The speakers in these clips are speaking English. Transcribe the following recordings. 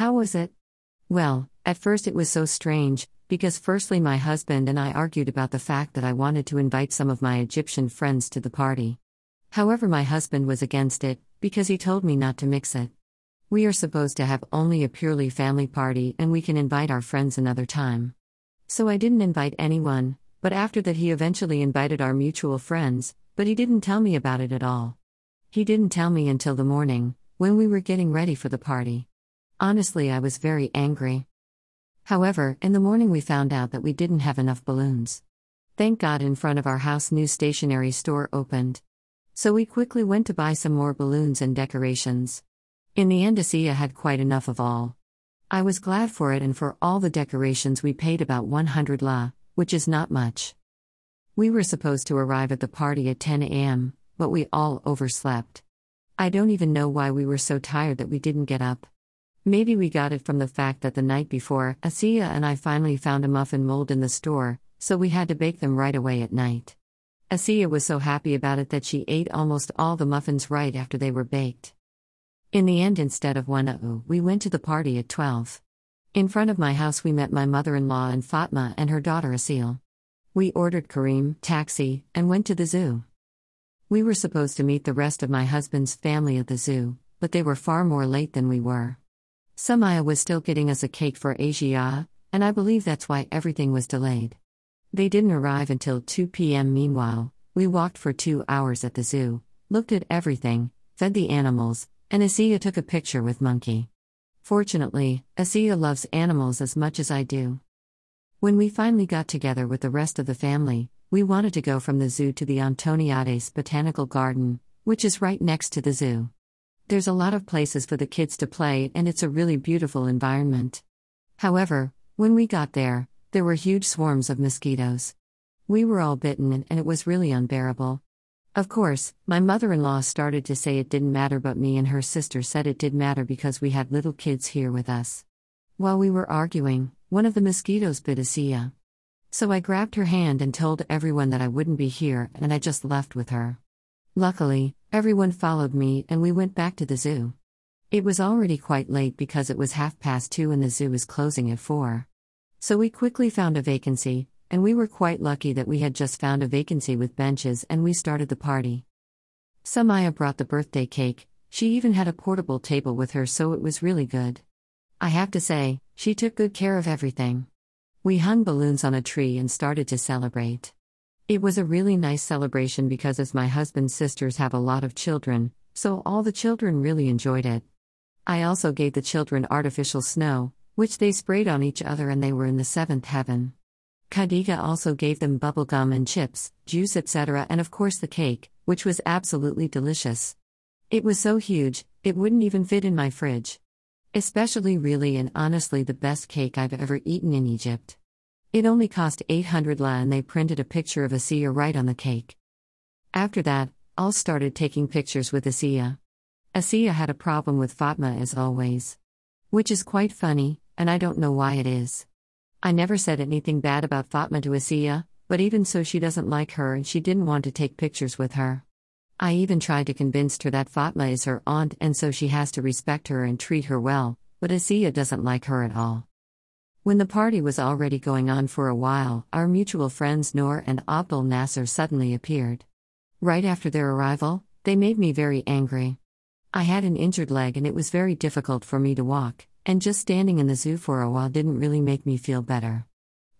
How was it? Well, at first it was so strange, because firstly, my husband and I argued about the fact that I wanted to invite some of my Egyptian friends to the party. However, my husband was against it, because he told me not to mix it. We are supposed to have only a purely family party and we can invite our friends another time. So I didn't invite anyone, but after that, he eventually invited our mutual friends, but he didn't tell me about it at all. He didn't tell me until the morning, when we were getting ready for the party. Honestly, I was very angry. However, in the morning we found out that we didn't have enough balloons. Thank God, in front of our house, new stationery store opened. So we quickly went to buy some more balloons and decorations. In the end, Asiya had quite enough of all. I was glad for it, and for all the decorations, we paid about 100 la, which is not much. We were supposed to arrive at the party at 10 a.m., but we all overslept. I don't even know why we were so tired that we didn't get up. Maybe we got it from the fact that the night before, Asiya and I finally found a muffin mold in the store, so we had to bake them right away at night. Asiya was so happy about it that she ate almost all the muffins right after they were baked. In the end, instead of 1 we went to the party at 12. In front of my house, we met my mother in law and Fatma and her daughter Asil. We ordered Careem, taxi, and went to the zoo. We were supposed to meet the rest of my husband's family at the zoo, but they were far more late than we were. Samaya was still getting us a cake for Asiya, and I believe that's why everything was delayed. They didn't arrive until 2 p.m. Meanwhile, we walked for two hours at the zoo, looked at everything, fed the animals, and Asiya took a picture with Monkey. Fortunately, Asiya loves animals as much as I do. When we finally got together with the rest of the family, we wanted to go from the zoo to the Antoniades Botanical Garden, which is right next to the zoo. There's a lot of places for the kids to play, and it's a really beautiful environment. However, when we got there, there were huge swarms of mosquitoes. We were all bitten and it was really unbearable. Of course, my mother in law started to say it didn't matter, but me and her sister said it did matter because we had little kids here with us. While we were arguing, one of the mosquitoes bit Asiya. So I grabbed her hand and told everyone that I wouldn't be here and I just left with her. Luckily, everyone followed me and we went back to the zoo. It was already quite late because it was half past two and the zoo is closing at four. So we quickly found a vacancy, and we were quite lucky that we had just found a vacancy with benches and we started the party. Samaya brought the birthday cake, she even had a portable table with her, so it was really good. I have to say, she took good care of everything. We hung balloons on a tree and started to celebrate. It was a really nice celebration because, as my husband's sisters have a lot of children, so all the children really enjoyed it. I also gave the children artificial snow, which they sprayed on each other and they were in the seventh heaven. Khadija also gave them bubblegum and chips, juice, etc., and of course the cake, which was absolutely delicious. It was so huge, it wouldn't even fit in my fridge. Especially, really, and honestly, the best cake I've ever eaten in Egypt. It only cost 800 la and they printed a picture of Asiya right on the cake. After that, all started taking pictures with Asiya. Asiya had a problem with Fatma as always. Which is quite funny, and I don't know why it is. I never said anything bad about Fatma to Asiya, but even so, she doesn't like her and she didn't want to take pictures with her. I even tried to convince her that Fatma is her aunt and so she has to respect her and treat her well, but Asiya doesn't like her at all. When the party was already going on for a while, our mutual friends Noor and Abdul Nasser suddenly appeared. Right after their arrival, they made me very angry. I had an injured leg and it was very difficult for me to walk and just standing in the zoo for a while didn't really make me feel better.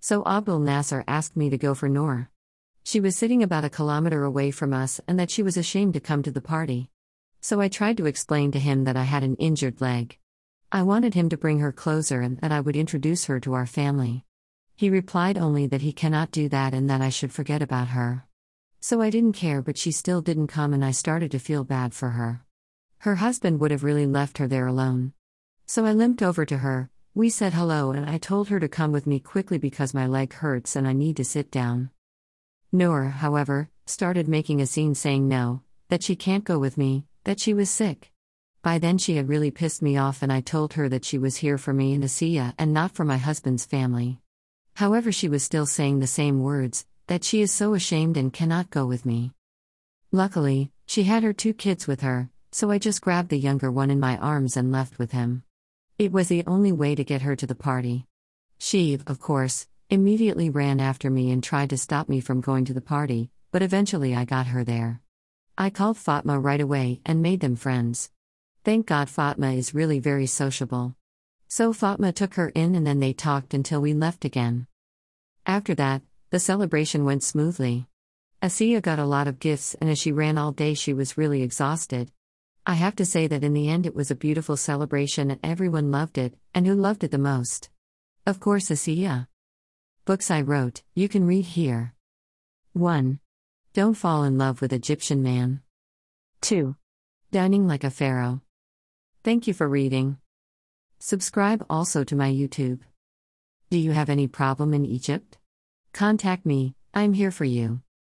So Abdul Nasser asked me to go for Noor. She was sitting about a kilometer away from us and that she was ashamed to come to the party. So I tried to explain to him that I had an injured leg. I wanted him to bring her closer and that I would introduce her to our family. He replied only that he cannot do that and that I should forget about her. So I didn't care, but she still didn't come, and I started to feel bad for her. Her husband would have really left her there alone. So I limped over to her, we said hello, and I told her to come with me quickly because my leg hurts and I need to sit down. Noor, however, started making a scene saying no, that she can't go with me, that she was sick. By then she had really pissed me off, and I told her that she was here for me and Asiya and not for my husband's family. However, she was still saying the same words that she is so ashamed and cannot go with me. Luckily, she had her two kids with her, so I just grabbed the younger one in my arms and left with him. It was the only way to get her to the party. She, of course, immediately ran after me and tried to stop me from going to the party, but eventually I got her there. I called Fatma right away and made them friends. Thank God Fatma is really very sociable. So Fatma took her in and then they talked until we left again. After that, the celebration went smoothly. Asiya got a lot of gifts, and as she ran all day, she was really exhausted. I have to say that in the end, it was a beautiful celebration and everyone loved it, and who loved it the most? Of course, Asiya. Books I wrote, you can read here. 1. Don't fall in love with Egyptian man. 2. Dining like a pharaoh. Thank you for reading. Subscribe also to my YouTube. Do you have any problem in Egypt? Contact me, I'm here for you.